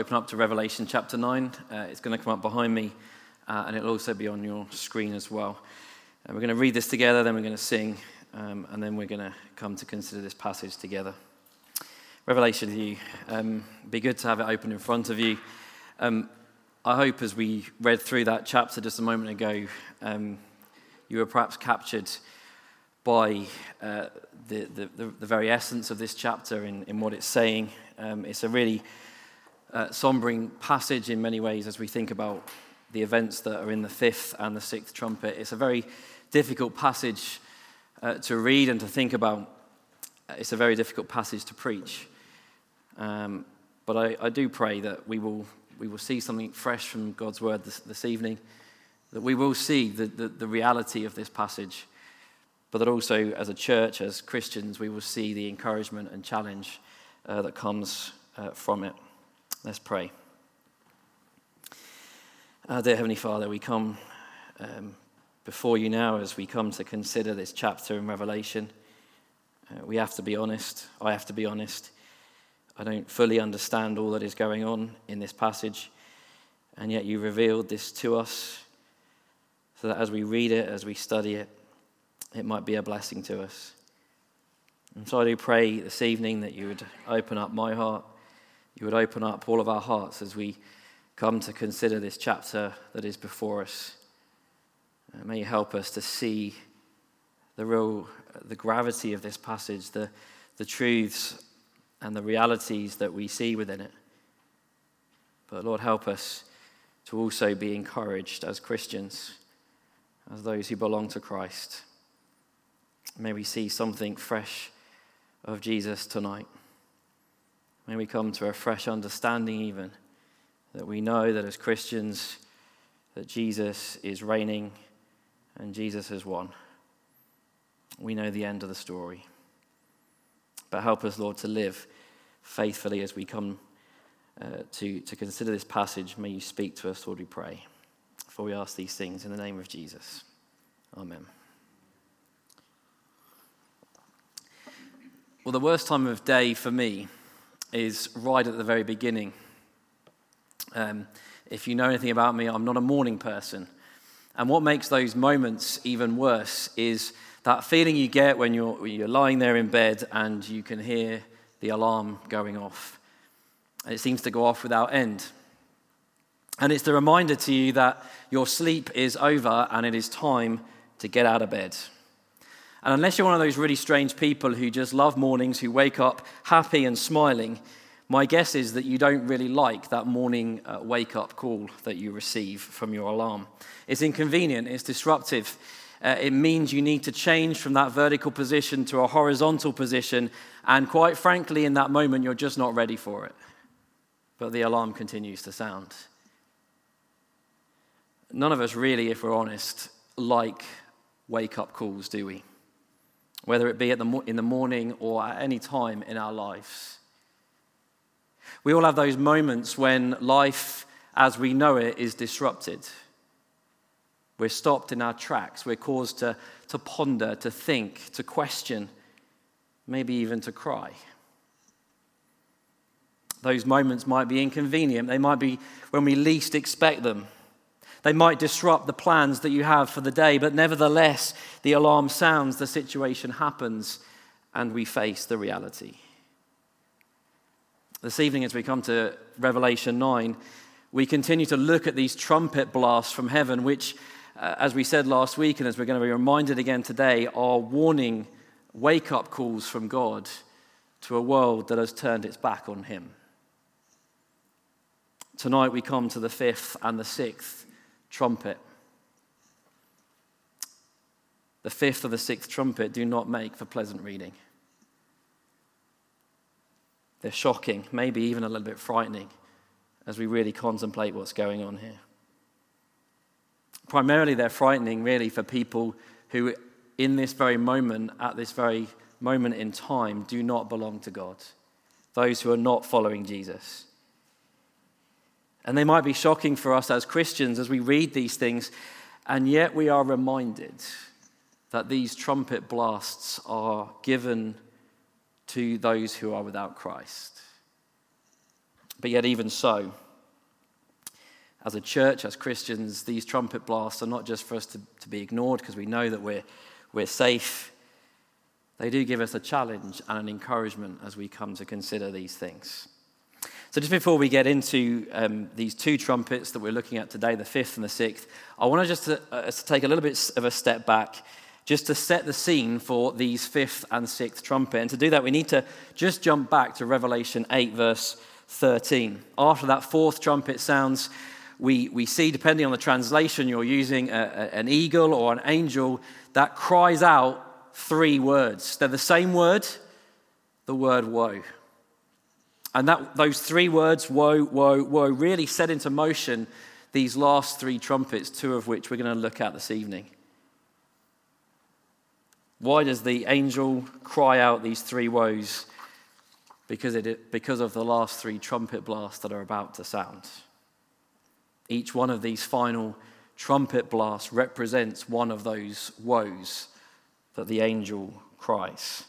Open up to Revelation chapter 9. Uh, it's going to come up behind me, uh, and it'll also be on your screen as well. And we're going to read this together, then we're going to sing, um, and then we're going to come to consider this passage together. Revelation to you. Um, be good to have it open in front of you. Um, I hope as we read through that chapter just a moment ago, um, you were perhaps captured by uh, the, the, the, very essence of this chapter in, in what it's saying. Um, it's a really uh, sombering passage in many ways as we think about the events that are in the fifth and the sixth trumpet. It's a very difficult passage uh, to read and to think about. It's a very difficult passage to preach. Um, but I, I, do pray that we will, we will see something fresh from God's word this, this evening, that we will see the, the, the reality of this passage, but that also as a church, as Christians, we will see the encouragement and challenge uh, that comes uh, from it. Let's pray. Our dear Heavenly Father, we come um, before you now as we come to consider this chapter in Revelation. Uh, we have to be honest. I have to be honest. I don't fully understand all that is going on in this passage, and yet you revealed this to us so that as we read it, as we study it, it might be a blessing to us. And so I do pray this evening that you would open up my heart you would open up all of our hearts as we come to consider this chapter that is before us. Uh, may you help us to see the real, the gravity of this passage, the, the truths and the realities that we see within it. But Lord, help us to also be encouraged as Christians, as those who belong to Christ. May we see something fresh of Jesus tonight. May we come to a fresh understanding, even that we know that as Christians, that Jesus is reigning and Jesus has won. We know the end of the story. But help us, Lord, to live faithfully as we come uh, to, to consider this passage. May you speak to us, Lord, we pray. For we ask these things in the name of Jesus. Amen. Well, the worst time of day for me is right at the very beginning. Um, if you know anything about me, I'm not a morning person. And what makes those moments even worse is that feeling you get when you're, when you're lying there in bed and you can hear the alarm going off. And it seems to go off without end. And it's the reminder to you that your sleep is over and it is time to get out of bed. And unless you're one of those really strange people who just love mornings, who wake up happy and smiling, my guess is that you don't really like that morning uh, wake up call that you receive from your alarm. It's inconvenient, it's disruptive. Uh, it means you need to change from that vertical position to a horizontal position, and quite frankly, in that moment, you're just not ready for it. But the alarm continues to sound. None of us really, if we're honest, like wake up calls, do we? Whether it be the, in the morning or at any time in our lives. We all have those moments when life as we know it is disrupted. We're stopped in our tracks. We're caused to, to ponder, to think, to question, maybe even to cry. Those moments might be inconvenient. They might be when we least expect them. They might disrupt the plans that you have for the day, but nevertheless, the alarm sounds, the situation happens, and we face the reality. This evening, as we come to Revelation 9, we continue to look at these trumpet blasts from heaven, which, uh, as we said last week, and as we're going to be reminded again today, are warning wake up calls from God to a world that has turned its back on Him. Tonight, we come to the fifth and the sixth trumpet. The fifth or the sixth trumpet do not make for pleasant reading. They're shocking, maybe even a little bit frightening as we really contemplate what's going on here. Primarily, they're frightening, really, for people who, in this very moment, at this very moment in time, do not belong to God. Those who are not following Jesus. And they might be shocking for us as Christians as we read these things, and yet we are reminded that these trumpet blasts are given to those who are without Christ. But yet, even so, as a church, as Christians, these trumpet blasts are not just for us to, to be ignored because we know that we're, we're safe. They do give us a challenge and an encouragement as we come to consider these things. So, just before we get into um, these two trumpets that we're looking at today, the fifth and the sixth, I want to just to, uh, to take a little bit of a step back just to set the scene for these fifth and sixth trumpet. And to do that, we need to just jump back to Revelation 8, verse 13. After that fourth trumpet sounds, we, we see, depending on the translation, you're using a, a, an eagle or an angel that cries out three words. They're the same word, the word woe. And that, those three words, woe, woe, woe, really set into motion these last three trumpets, two of which we're going to look at this evening. Why does the angel cry out these three woes? Because, it, because of the last three trumpet blasts that are about to sound. Each one of these final trumpet blasts represents one of those woes that the angel cries.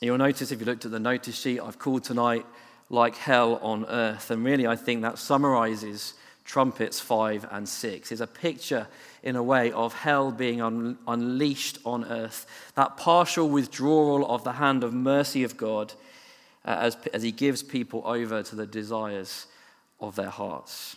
You'll notice if you looked at the notice sheet, I've called tonight like hell on earth. And really, I think that summarizes trumpets 5 and 6. It's a picture, in a way, of hell being un- unleashed on earth. That partial withdrawal of the hand of mercy of God uh, as, as he gives people over to the desires of their hearts.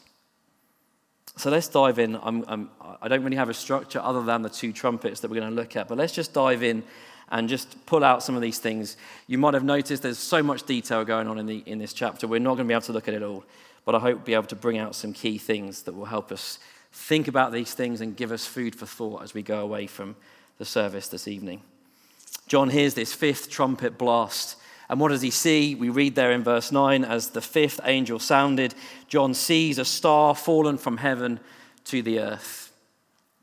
So let's dive in. I'm, I'm, I do not really have a structure other than the two trumpets that we're going to look at, but let's just dive in and just pull out some of these things. You might have noticed there's so much detail going on in, the, in this chapter. We're not going to be able to look at it all, but I hope be able to bring out some key things that will help us think about these things and give us food for thought as we go away from the service this evening. John hears this fifth trumpet blast. And what does he see? We read there in verse 9 as the fifth angel sounded, John sees a star fallen from heaven to the earth.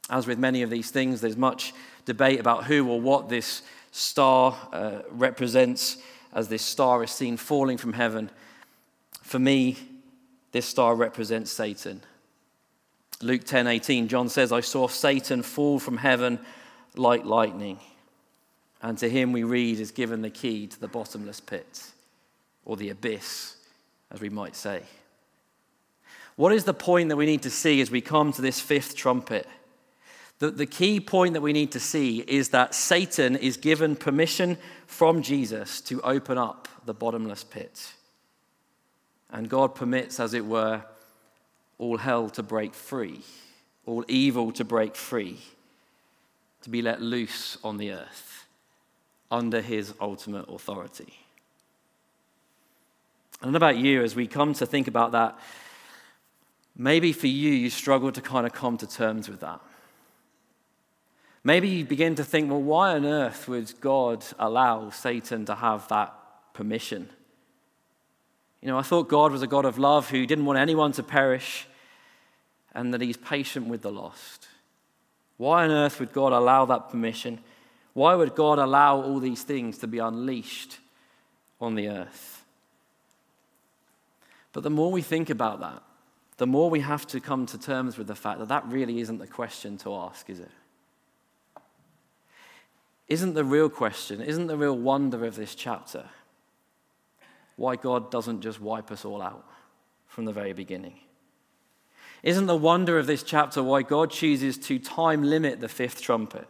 As with many of these things, there's much debate about who or what this star uh, represents as this star is seen falling from heaven. For me, this star represents Satan. Luke 10:18 John says I saw Satan fall from heaven like lightning. And to him we read is given the key to the bottomless pit or the abyss as we might say. What is the point that we need to see as we come to this fifth trumpet? The, the key point that we need to see is that Satan is given permission from Jesus to open up the bottomless pit. And God permits, as it were, all hell to break free, all evil to break free, to be let loose on the earth under his ultimate authority. I don't know about you, as we come to think about that, maybe for you, you struggle to kind of come to terms with that. Maybe you begin to think, well, why on earth would God allow Satan to have that permission? You know, I thought God was a God of love who didn't want anyone to perish and that he's patient with the lost. Why on earth would God allow that permission? Why would God allow all these things to be unleashed on the earth? But the more we think about that, the more we have to come to terms with the fact that that really isn't the question to ask, is it? Isn't the real question, isn't the real wonder of this chapter why God doesn't just wipe us all out from the very beginning? Isn't the wonder of this chapter why God chooses to time limit the fifth trumpet?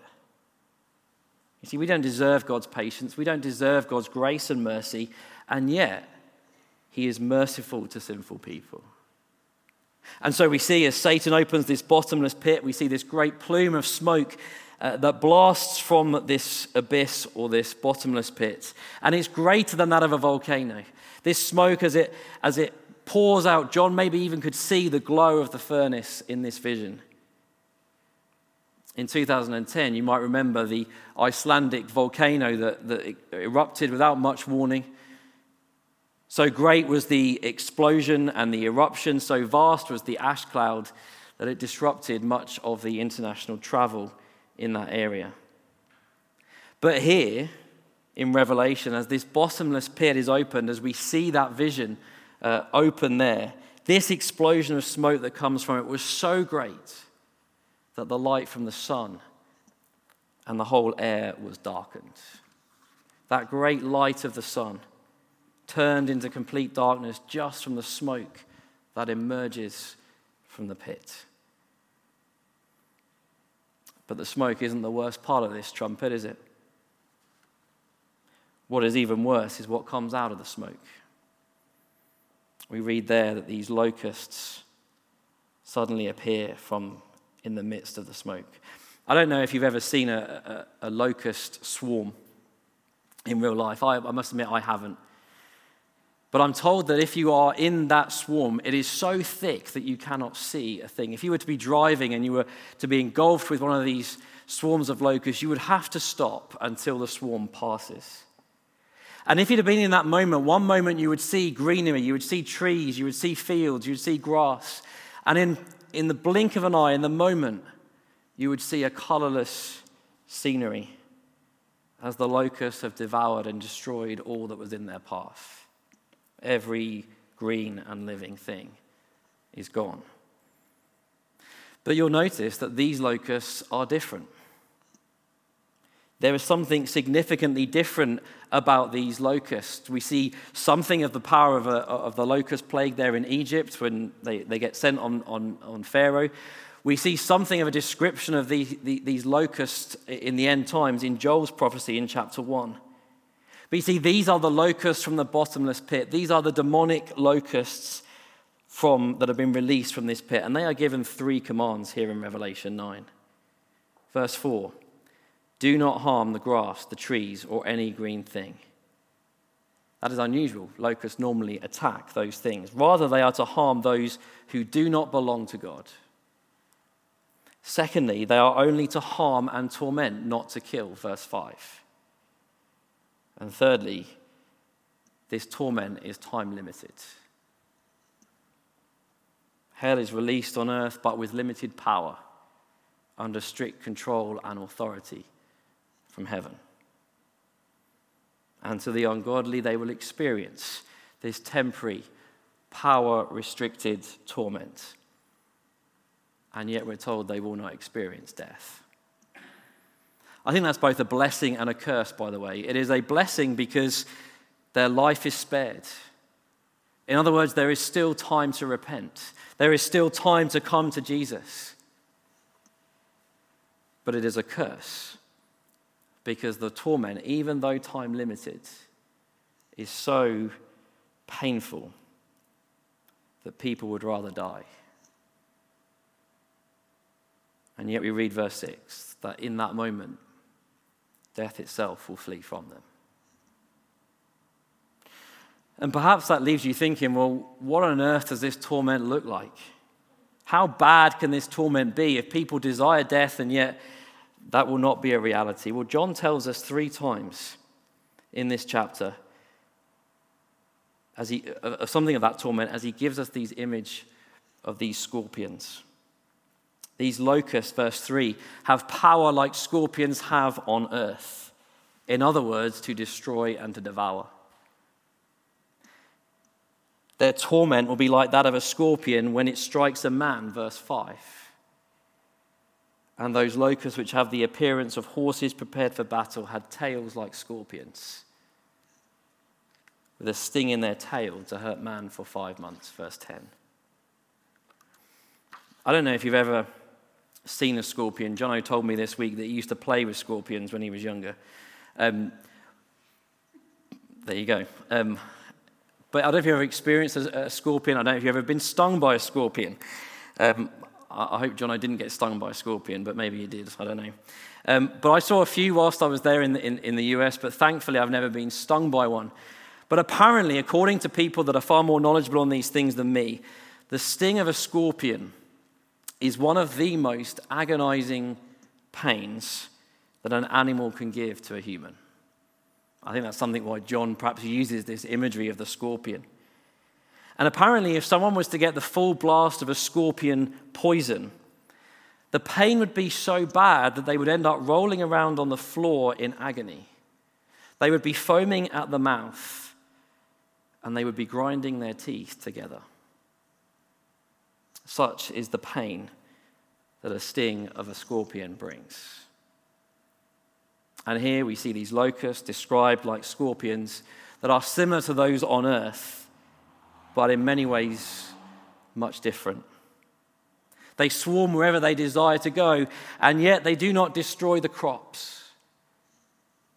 You see, we don't deserve God's patience, we don't deserve God's grace and mercy, and yet He is merciful to sinful people. And so we see as Satan opens this bottomless pit, we see this great plume of smoke uh, that blasts from this abyss or this bottomless pit. And it's greater than that of a volcano. This smoke, as it, as it pours out, John maybe even could see the glow of the furnace in this vision. In 2010, you might remember the Icelandic volcano that, that erupted without much warning. So great was the explosion and the eruption, so vast was the ash cloud that it disrupted much of the international travel in that area. But here in Revelation, as this bottomless pit is opened, as we see that vision uh, open there, this explosion of smoke that comes from it was so great that the light from the sun and the whole air was darkened. That great light of the sun turned into complete darkness just from the smoke that emerges from the pit. But the smoke isn't the worst part of this trumpet, is it? What is even worse is what comes out of the smoke. We read there that these locusts suddenly appear from in the midst of the smoke. I don't know if you've ever seen a, a, a locust swarm in real life. I, I must admit, I haven't. But I'm told that if you are in that swarm, it is so thick that you cannot see a thing. If you were to be driving and you were to be engulfed with one of these swarms of locusts, you would have to stop until the swarm passes. And if you'd have been in that moment, one moment you would see greenery, you would see trees, you would see fields, you would see grass. And in, in the blink of an eye, in the moment, you would see a colorless scenery as the locusts have devoured and destroyed all that was in their path. Every green and living thing is gone. But you'll notice that these locusts are different. There is something significantly different about these locusts. We see something of the power of, a, of the locust plague there in Egypt when they, they get sent on, on, on Pharaoh. We see something of a description of the, the, these locusts in the end times in Joel's prophecy in chapter 1. But you see, these are the locusts from the bottomless pit. These are the demonic locusts from, that have been released from this pit. And they are given three commands here in Revelation 9. Verse 4 do not harm the grass, the trees, or any green thing. That is unusual. Locusts normally attack those things. Rather, they are to harm those who do not belong to God. Secondly, they are only to harm and torment, not to kill. Verse 5. And thirdly, this torment is time limited. Hell is released on earth, but with limited power, under strict control and authority from heaven. And to the ungodly, they will experience this temporary, power restricted torment. And yet we're told they will not experience death. I think that's both a blessing and a curse, by the way. It is a blessing because their life is spared. In other words, there is still time to repent, there is still time to come to Jesus. But it is a curse because the torment, even though time limited, is so painful that people would rather die. And yet we read verse 6 that in that moment, death itself will flee from them. And perhaps that leaves you thinking, well, what on earth does this torment look like? How bad can this torment be if people desire death and yet that will not be a reality. Well, John tells us three times in this chapter as he, of something of that torment as he gives us these image of these scorpions. These locusts, verse 3, have power like scorpions have on earth. In other words, to destroy and to devour. Their torment will be like that of a scorpion when it strikes a man, verse 5 and those locusts which have the appearance of horses prepared for battle had tails like scorpions, with a sting in their tail to hurt man for five months. Verse 10. I don't know if you've ever seen a scorpion. Jono told me this week that he used to play with scorpions when he was younger. Um, there you go. Um, but I don't know if you've ever experienced a, a, scorpion. I don't know if you've ever been stung by a scorpion. Um, I hope Jono didn't get stung by a scorpion, but maybe he did. I don't know. Um, but I saw a few whilst I was there in the, in, in the US, but thankfully I've never been stung by one. But apparently, according to people that are far more knowledgeable on these things than me, the sting of a scorpion is one of the most agonizing pains that an animal can give to a human. I think that's something why John perhaps uses this imagery of the scorpion. And apparently, if someone was to get the full blast of a scorpion poison, the pain would be so bad that they would end up rolling around on the floor in agony. They would be foaming at the mouth and they would be grinding their teeth together. Such is the pain that a sting of a scorpion brings. And here we see these locusts described like scorpions that are similar to those on earth, but in many ways much different. They swarm wherever they desire to go, and yet they do not destroy the crops.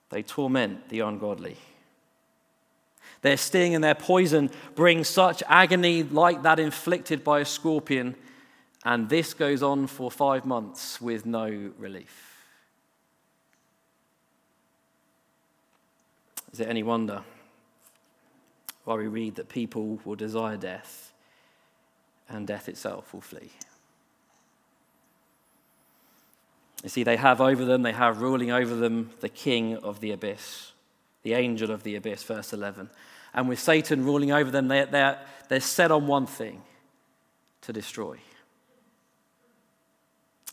They torment the ungodly. Their sting and their poison bring such agony like that inflicted by a scorpion, and this goes on for five months with no relief. Is it any wonder why we read that people will desire death and death itself will flee? You see, they have over them, they have ruling over them the king of the abyss, the angel of the abyss, verse 11. And with Satan ruling over them, they're, they're, they're set on one thing to destroy.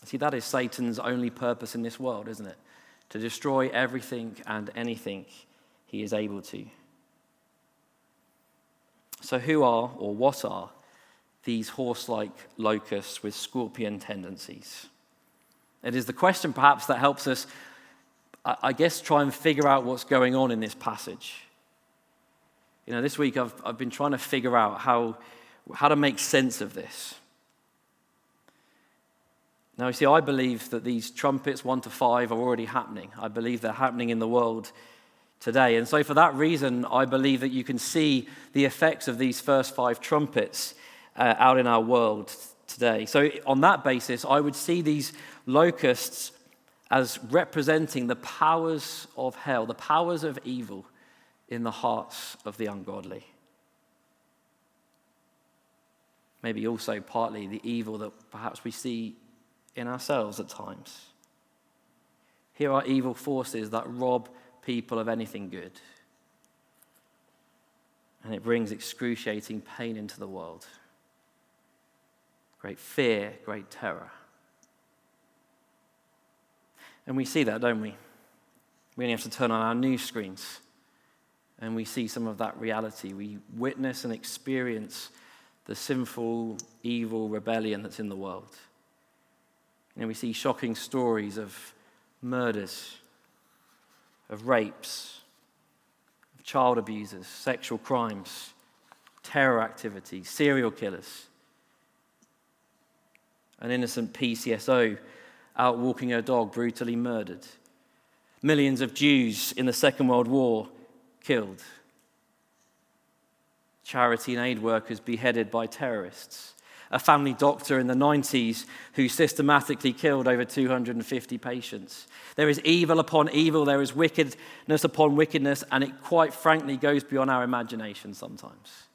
See, that is Satan's only purpose in this world, isn't it? To destroy everything and anything he is able to. So, who are or what are these horse like locusts with scorpion tendencies? It is the question, perhaps, that helps us, I guess, try and figure out what's going on in this passage. You know, this week I've, I've been trying to figure out how, how to make sense of this. Now, you see, I believe that these trumpets, one to five, are already happening. I believe they're happening in the world today. And so, for that reason, I believe that you can see the effects of these first five trumpets uh, out in our world today. So, on that basis, I would see these locusts as representing the powers of hell, the powers of evil in the hearts of the ungodly. Maybe also partly the evil that perhaps we see in ourselves at times. Here are evil forces that rob people of anything good. And it brings excruciating pain into the world. Great fear, great terror. And we see that, don't we? We only have to turn on our news screens and we see some of that reality. We witness and experience the sinful, evil rebellion that's in the world. And we see shocking stories of murders, of rapes, of child abusers, sexual crimes, terror activities, serial killers. An innocent PCSO out walking her dog, brutally murdered. Millions of Jews in the Second World War killed. Charity and aid workers beheaded by terrorists. A family doctor in the 90s who systematically killed over 250 patients. There is evil upon evil, there is wickedness upon wickedness, and it quite frankly goes beyond our imagination sometimes.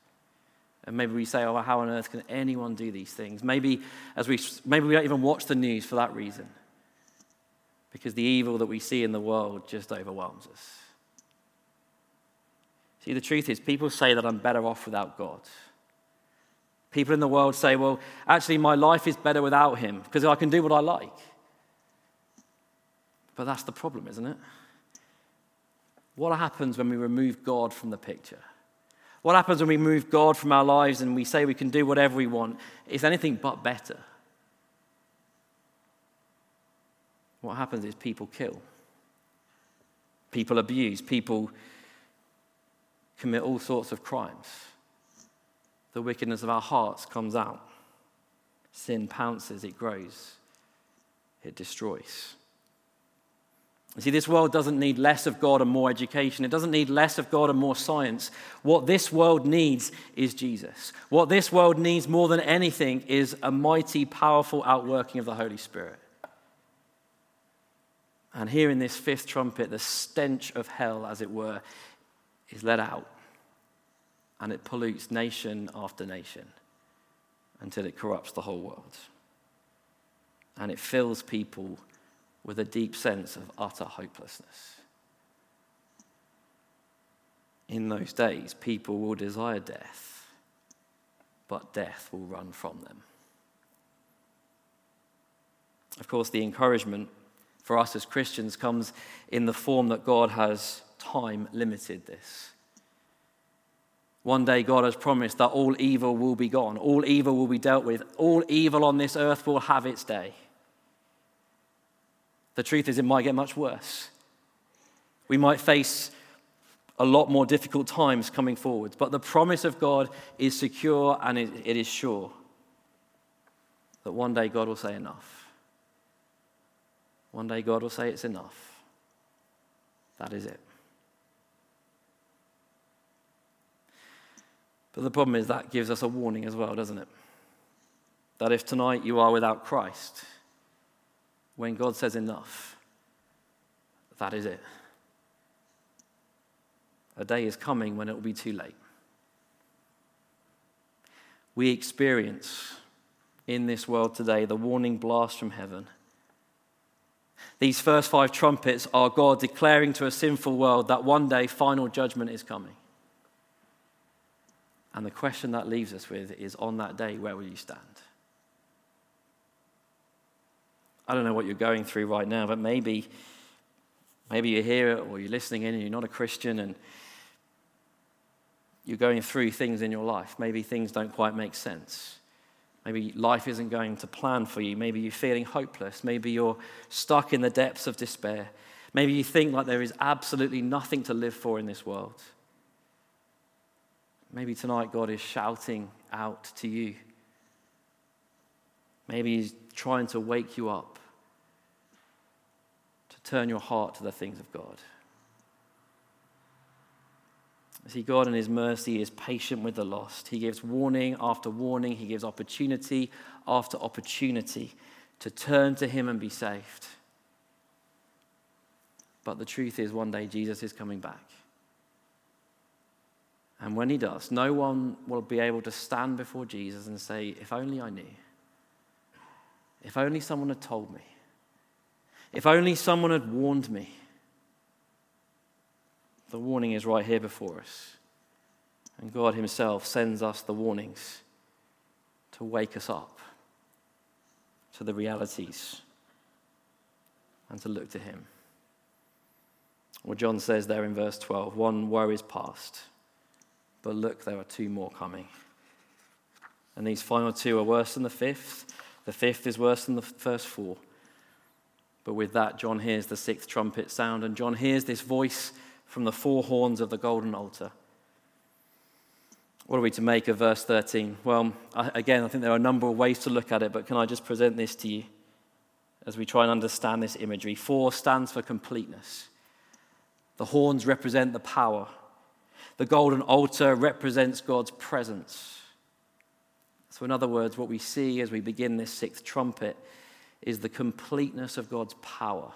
And maybe we say, oh, how on earth can anyone do these things? Maybe, as we, maybe we don't even watch the news for that reason. Because the evil that we see in the world just overwhelms us. See, the truth is, people say that I'm better off without God. People in the world say, well, actually, my life is better without Him because I can do what I like. But that's the problem, isn't it? What happens when we remove God from the picture? What happens when we move God from our lives and we say we can do whatever we want? It's anything but better. What happens is people kill, people abuse, people commit all sorts of crimes. The wickedness of our hearts comes out. Sin pounces, it grows, it destroys. You see, this world doesn't need less of God and more education. It doesn't need less of God and more science. What this world needs is Jesus. What this world needs more than anything is a mighty, powerful outworking of the Holy Spirit. And here in this fifth trumpet, the stench of hell, as it were, is let out. And it pollutes nation after nation until it corrupts the whole world. And it fills people with a deep sense of utter hopelessness. In those days, people will desire death, but death will run from them. Of course, the encouragement for us as Christians comes in the form that God has time limited this. One day, God has promised that all evil will be gone, all evil will be dealt with, all evil on this earth will have its day. The truth is, it might get much worse. We might face a lot more difficult times coming forward. But the promise of God is secure and it, it is sure that one day God will say enough. One day God will say it's enough. That is it. But the problem is that gives us a warning as well, doesn't it? That if tonight you are without Christ, when God says enough, that is it. A day is coming when it will be too late. We experience in this world today the warning blast from heaven. These first five trumpets are God declaring to a sinful world that one day final judgment is coming. And the question that leaves us with is on that day, where will you stand? I don't know what you're going through right now, but maybe, maybe you're here or you're listening in and you're not a Christian and you're going through things in your life. Maybe things don't quite make sense. Maybe life isn't going to plan for you. Maybe you're feeling hopeless. Maybe you're stuck in the depths of despair. Maybe you think like there is absolutely nothing to live for in this world. Maybe tonight God is shouting out to you. Maybe He's trying to wake you up turn your heart to the things of God. See, God in His mercy is patient with the lost. He gives warning after warning, He gives opportunity after opportunity to turn to Him and be saved. But the truth is, one day Jesus is coming back. And when He does, no one will be able to stand before Jesus and say, If only I knew. If only someone had told me. If only someone had warned me. The warning is right here before us. And God Himself sends us the warnings to wake us up to the realities and to look to Him. Well, John says there in verse 12 one woe is past, but look, there are two more coming. And these final two are worse than the fifth. The fifth is worse than the first four. But with that, John hears the sixth trumpet sound, and John hears this voice from the four horns of the golden altar. What are we to make of verse 13? Well, again, I think there are a number of ways to look at it, but can I just present this to you as we try and understand this imagery? Four stands for completeness. The horns represent the power, the golden altar represents God's presence. So, in other words, what we see as we begin this sixth trumpet is the completeness of God's power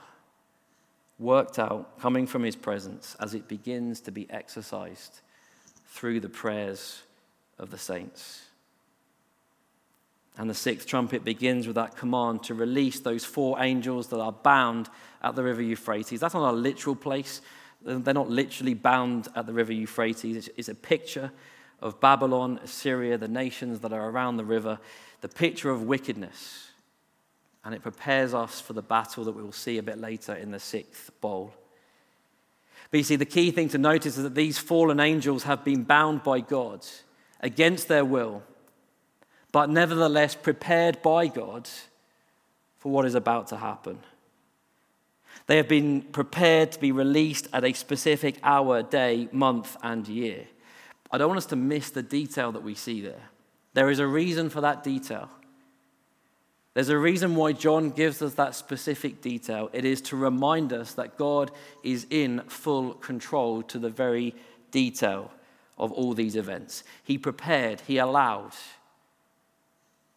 worked out, coming from his presence as it begins to be exercised through the prayers of the saints. And the sixth trumpet begins with that command to release those four angels that are bound at the river Euphrates. That's not a literal place. They're not literally bound at the river Euphrates. It's a picture of Babylon, Assyria, the nations that are around the river, the picture of wickedness and it prepares us for the battle that we will see a bit later in the sixth bowl. But you see, the key thing to notice is that these fallen angels have been bound by God against their will, but nevertheless prepared by God for what is about to happen. They have been prepared to be released at a specific hour, day, month, and year. I don't want us to miss the detail that we see there. There is a reason for that detail. There's a reason why John gives us that specific detail. It is to remind us that God is in full control to the very detail of all these events. He prepared, He allowed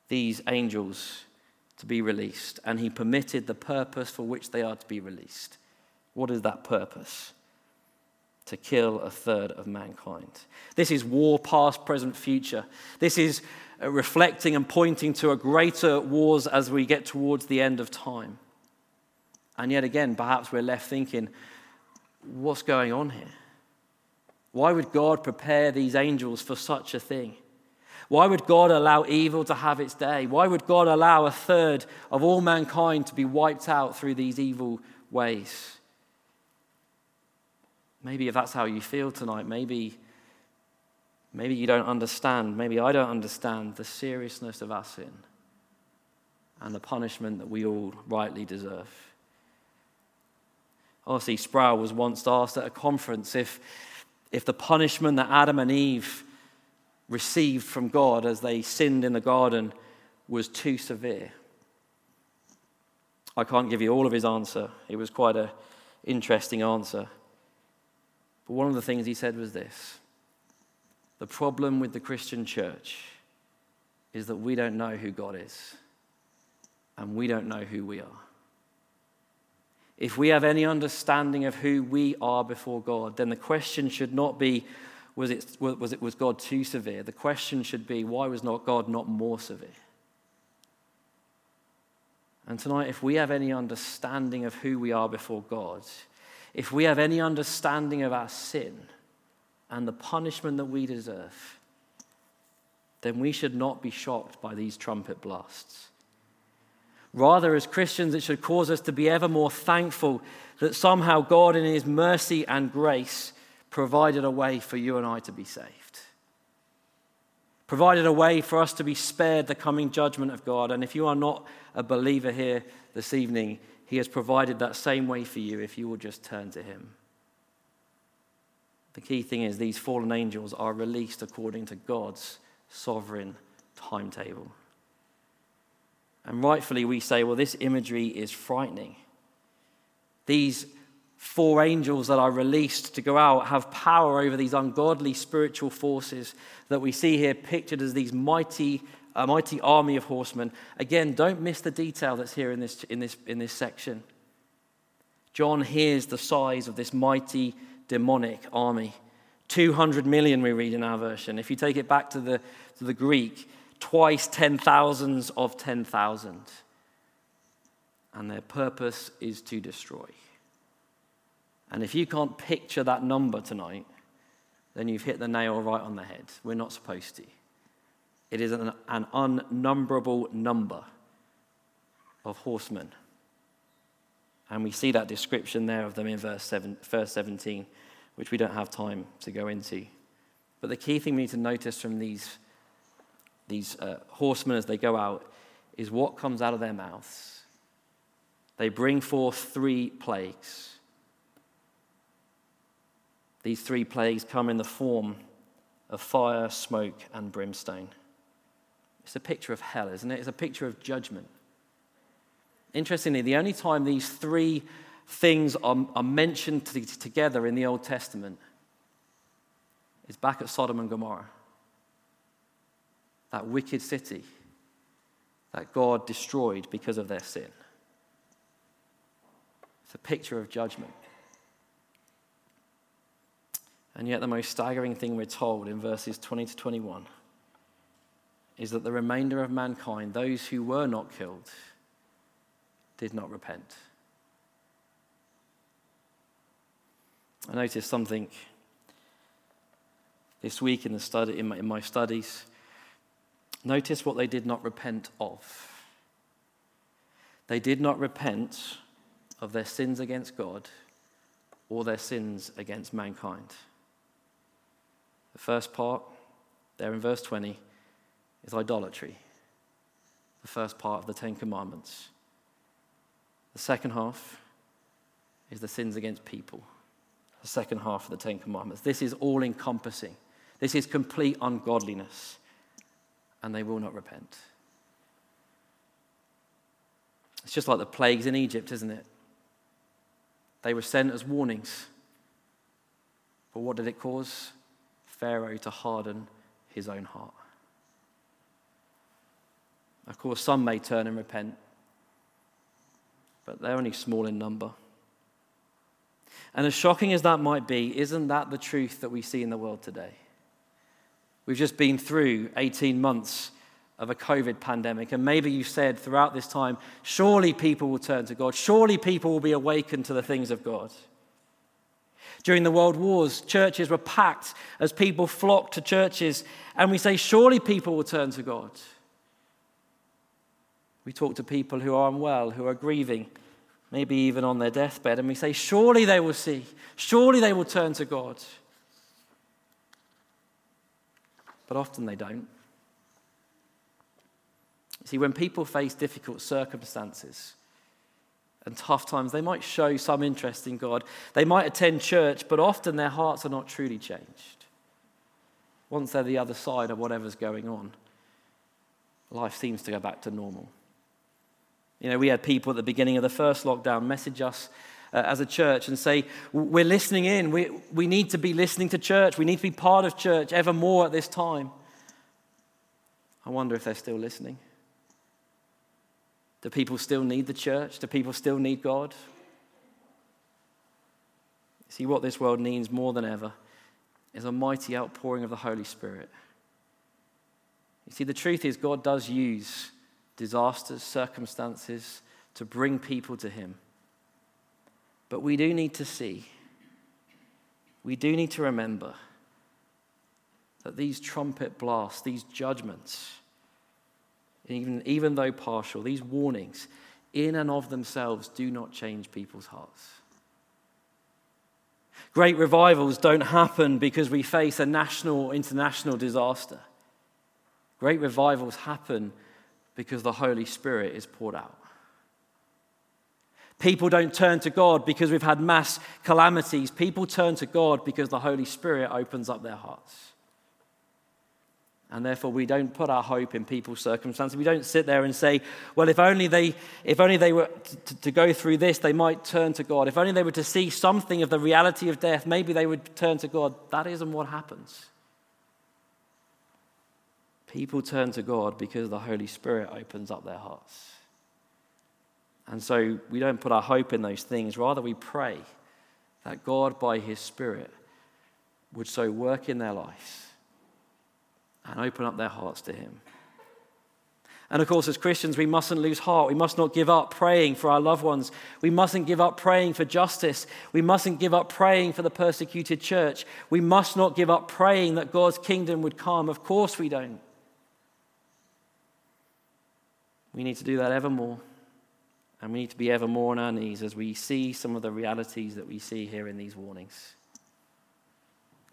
these angels to be released, and He permitted the purpose for which they are to be released. What is that purpose? To kill a third of mankind. This is war, past, present, future. This is Uh, reflecting and pointing to a greater wars as we get towards the end of time. And yet again, perhaps we're left thinking, what's going on here? Why would God prepare these angels for such a thing? Why would God allow evil to have its day? Why would God allow a third of all mankind to be wiped out through these evil ways? Maybe if that's how you feel tonight, maybe Maybe you don't understand, maybe I don't understand the seriousness of our sin and the punishment that we all rightly deserve. R.C. Sproul was once asked at a conference if if the punishment that Adam and Eve received from God as they sinned in the garden was too severe. I can't give you all of his answer. It was quite an interesting answer. But one of the things he said was this The problem with the Christian church is that we don't know who God is, and we don't know who we are. If we have any understanding of who we are before God, then the question should not be, was it, was it was God too severe? The question should be, why was not God not more severe? And tonight, if we have any understanding of who we are before God, if we have any understanding of our sin and the punishment that we deserve, then we should not be shocked by these trumpet blasts. Rather, as Christians, it should cause us to be ever more thankful that somehow God, in His mercy and grace, provided a way for you and I to be saved. Provided a way for us to be spared the coming judgment of God. And if you are not a believer here this evening, He has provided that same way for you if you will just turn to Him. The key thing is these fallen angels are released according to God's sovereign timetable. And rightfully, we say, well, this imagery is frightening. These four angels that are released to go out have power over these ungodly spiritual forces that we see here pictured as these mighty, a mighty army of horsemen. Again, don't miss the detail that's here in this, in this, in this section. John hears the size of this mighty demonic army. 200 million, we read in our version. If you take it back to the, to the Greek, twice ten thousands of ten thousand. And their purpose is to destroy. And if you can't picture that number tonight, then you've hit the nail right on the head. We're not supposed to. It is an, an unnumberable number of horsemen. And we see that description there of them in verse, seven, verse 17, which we don't have time to go into. But the key thing we need to notice from these these uh, horsemen as they go out is what comes out of their mouths. They bring forth three plagues. These three plagues come in the form of fire, smoke, and brimstone. It's a picture of hell, isn't it? It's a picture of judgment. Interestingly, the only time these three things are, are mentioned together in the Old Testament is back at Sodom and Gomorrah that wicked city that God destroyed because of their sin. It's a picture of judgment. And yet, the most staggering thing we're told in verses 20 to 21 is that the remainder of mankind, those who were not killed, did not repent. I noticed something this week in, the study, in, my, in my studies. Notice what they did not repent of. They did not repent of their sins against God or their sins against mankind. The first part, there in verse 20, is idolatry, the first part of the Ten Commandments. The second half is the sins against people, the second half of the Ten Commandments. This is all encompassing, this is complete ungodliness and they will not repent. It's just like the plagues in Egypt, isn't it? They were sent as warnings. But what did it cause? Pharaoh to harden his own heart. Of course, some may turn and repent, but they're only small in number. And as shocking as that might be, isn't that the truth that we see in the world today? We've just been through 18 months of a COVID pandemic, and maybe you said throughout this time, surely people will turn to God, surely people will be awakened to the things of God. During the world wars, churches were packed as people flocked to churches, and we say, surely people will turn to God. We talk to people who are unwell, who are grieving, maybe even on their deathbed, and we say, surely they will see, surely they will turn to God but often they don't. See, when people face difficult circumstances, and tough times, they might show some interest in God. They might attend church, but often their hearts are not truly changed. Once they're the other side of whatever's going on, life seems to go back to normal. You know, we had people at the beginning of the first lockdown message us uh, as a church and say, We're listening in. We, we need to be listening to church. We need to be part of church ever more at this time. I wonder if they're still listening. Do people still need the church? Do people still need God? See, what this world needs more than ever is a mighty outpouring of the Holy Spirit. You see, the truth is, God does use disasters, circumstances to bring people to Him. But we do need to see, we do need to remember that these trumpet blasts, these judgments, even, even though partial, these warnings, in and of themselves, do not change people's hearts. Great revivals don't happen because we face a national or international disaster. Great revivals happen because the Holy Spirit is poured out. People don't turn to God because we've had mass calamities. People turn to God because the Holy Spirit opens up their hearts. And therefore, we don't put our hope in people's circumstances. We don't sit there and say, well, if only they, if only they were to, to, go through this, they might turn to God. If only they were to see something of the reality of death, maybe they would turn to God. That isn't what happens. People turn to God because the Holy Spirit opens up their hearts. And so we don't put our hope in those things. Rather, we pray that God, by His Spirit, would so work in their lives and open up their hearts to Him. And of course, as Christians, we mustn't lose heart. We must not give up praying for our loved ones. We mustn't give up praying for justice. We mustn't give up praying for the persecuted church. We must not give up praying that God's kingdom would come. Of course, we don't. We need to do that ever more. And we need to be ever more on our knees as we see some of the realities that we see here in these warnings.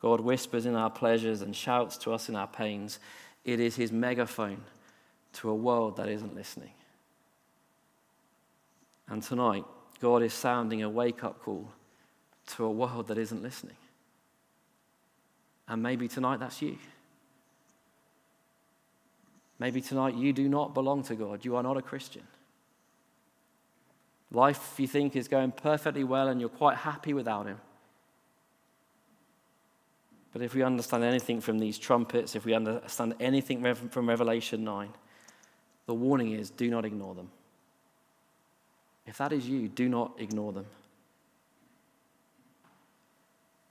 God whispers in our pleasures and shouts to us in our pains. It is his megaphone to a world that isn't listening. And tonight, God is sounding a wake up call to a world that isn't listening. And maybe tonight that's you. Maybe tonight you do not belong to God. You are not a Christian. Life, you think, is going perfectly well and you're quite happy without Him. But if we understand anything from these trumpets, if we understand anything from Revelation 9, the warning is do not ignore them. If that is you, do not ignore them.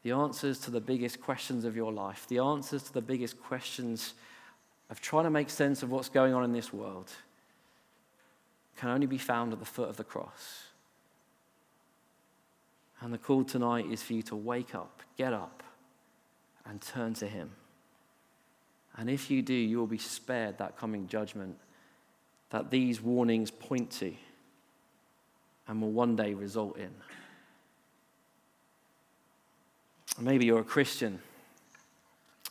The answers to the biggest questions of your life, the answers to the biggest questions of trying to make sense of what's going on in this world, can only be found at the foot of the cross. And the call tonight is for you to wake up, get up, and turn to Him. And if you do, you will be spared that coming judgment that these warnings point to and will one day result in. Maybe you're a Christian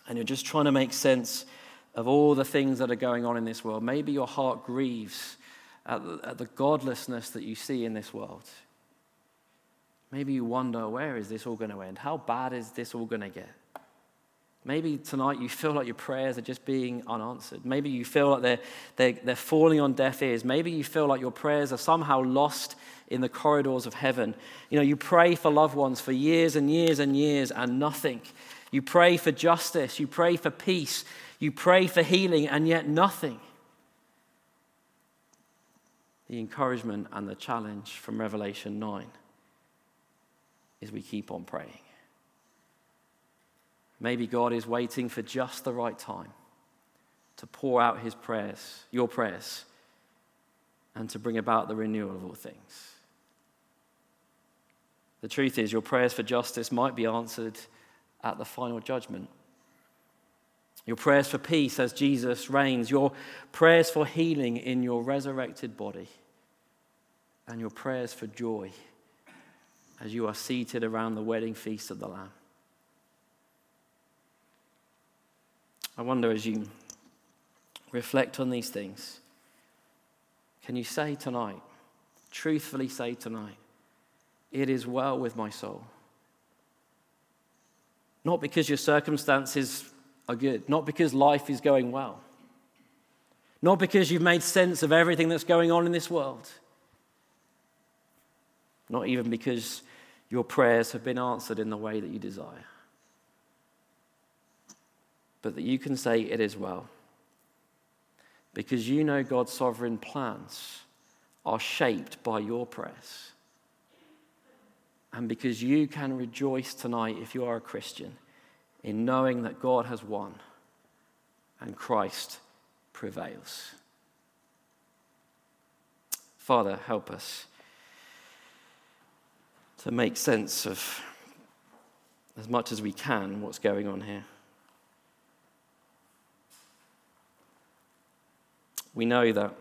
and you're just trying to make sense of all the things that are going on in this world. Maybe your heart grieves at the, at the godlessness that you see in this world. Maybe you wonder, where is this all going to end? How bad is this all going to get? Maybe tonight you feel like your prayers are just being unanswered. Maybe you feel like they're, they're, they're falling on deaf ears. Maybe you feel like your prayers are somehow lost in the corridors of heaven. You know, you pray for loved ones for years and years and years and nothing. You pray for justice. You pray for peace. You pray for healing and yet nothing. The encouragement and the challenge from Revelation 9 is we keep on praying. Maybe God is waiting for just the right time to pour out his prayers, your prayers, and to bring about the renewal of all things. The truth is, your prayers for justice might be answered at the final judgment. Your prayers for peace as Jesus reigns, your prayers for healing in your resurrected body, and your prayers for joy as you are seated around the wedding feast of the Lamb. I wonder as you reflect on these things, can you say tonight, truthfully say tonight, It is well with my soul. Not because your circumstances are good, not because life is going well, not because you've made sense of everything that's going on in this world, not even because your prayers have been answered in the way that you desire, but that you can say, It is well. Because you know God's sovereign plans are shaped by your prayers. And because you can rejoice tonight, if you are a Christian, in knowing that God has won and Christ prevails. Father, help us to make sense of, as much as we can, what's going on here. We know that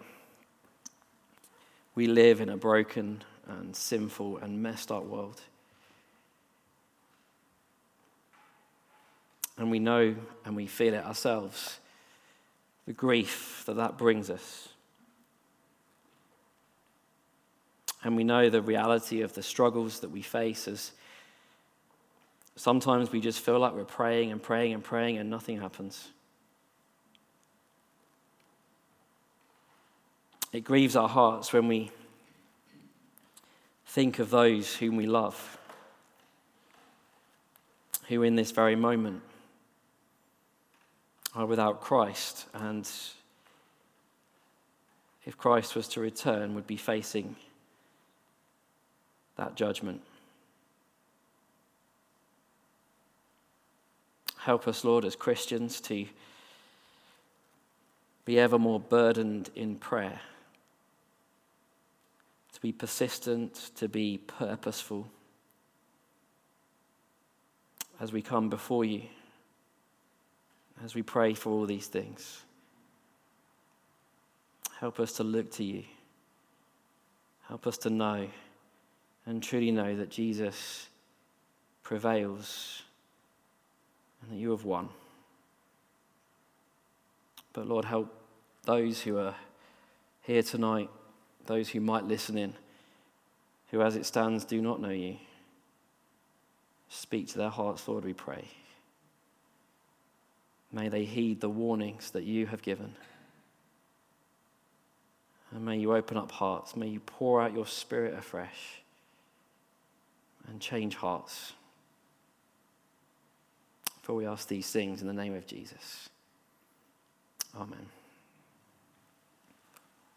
we live in a broken and sinful and messed up world. And we know and we feel it ourselves the grief that that brings us. And we know the reality of the struggles that we face as sometimes we just feel like we're praying and praying and praying and nothing happens. It grieves our hearts when we think of those whom we love, who in this very moment are without Christ, and if Christ was to return, would be facing that judgment. Help us, Lord, as Christians to be ever more burdened in prayer to be persistent, to be purposeful as we come before you, as we pray for all these things. Help us to look to you. Help us to know and truly know that Jesus prevails and that you have won. But Lord, help those who are here tonight those who might listen in, who as it stands do not know you. Speak to their hearts, Lord, we pray. May they heed the warnings that you have given. And may you open up hearts. May you pour out your spirit afresh and change hearts. For we ask these things in the name of Jesus. Amen.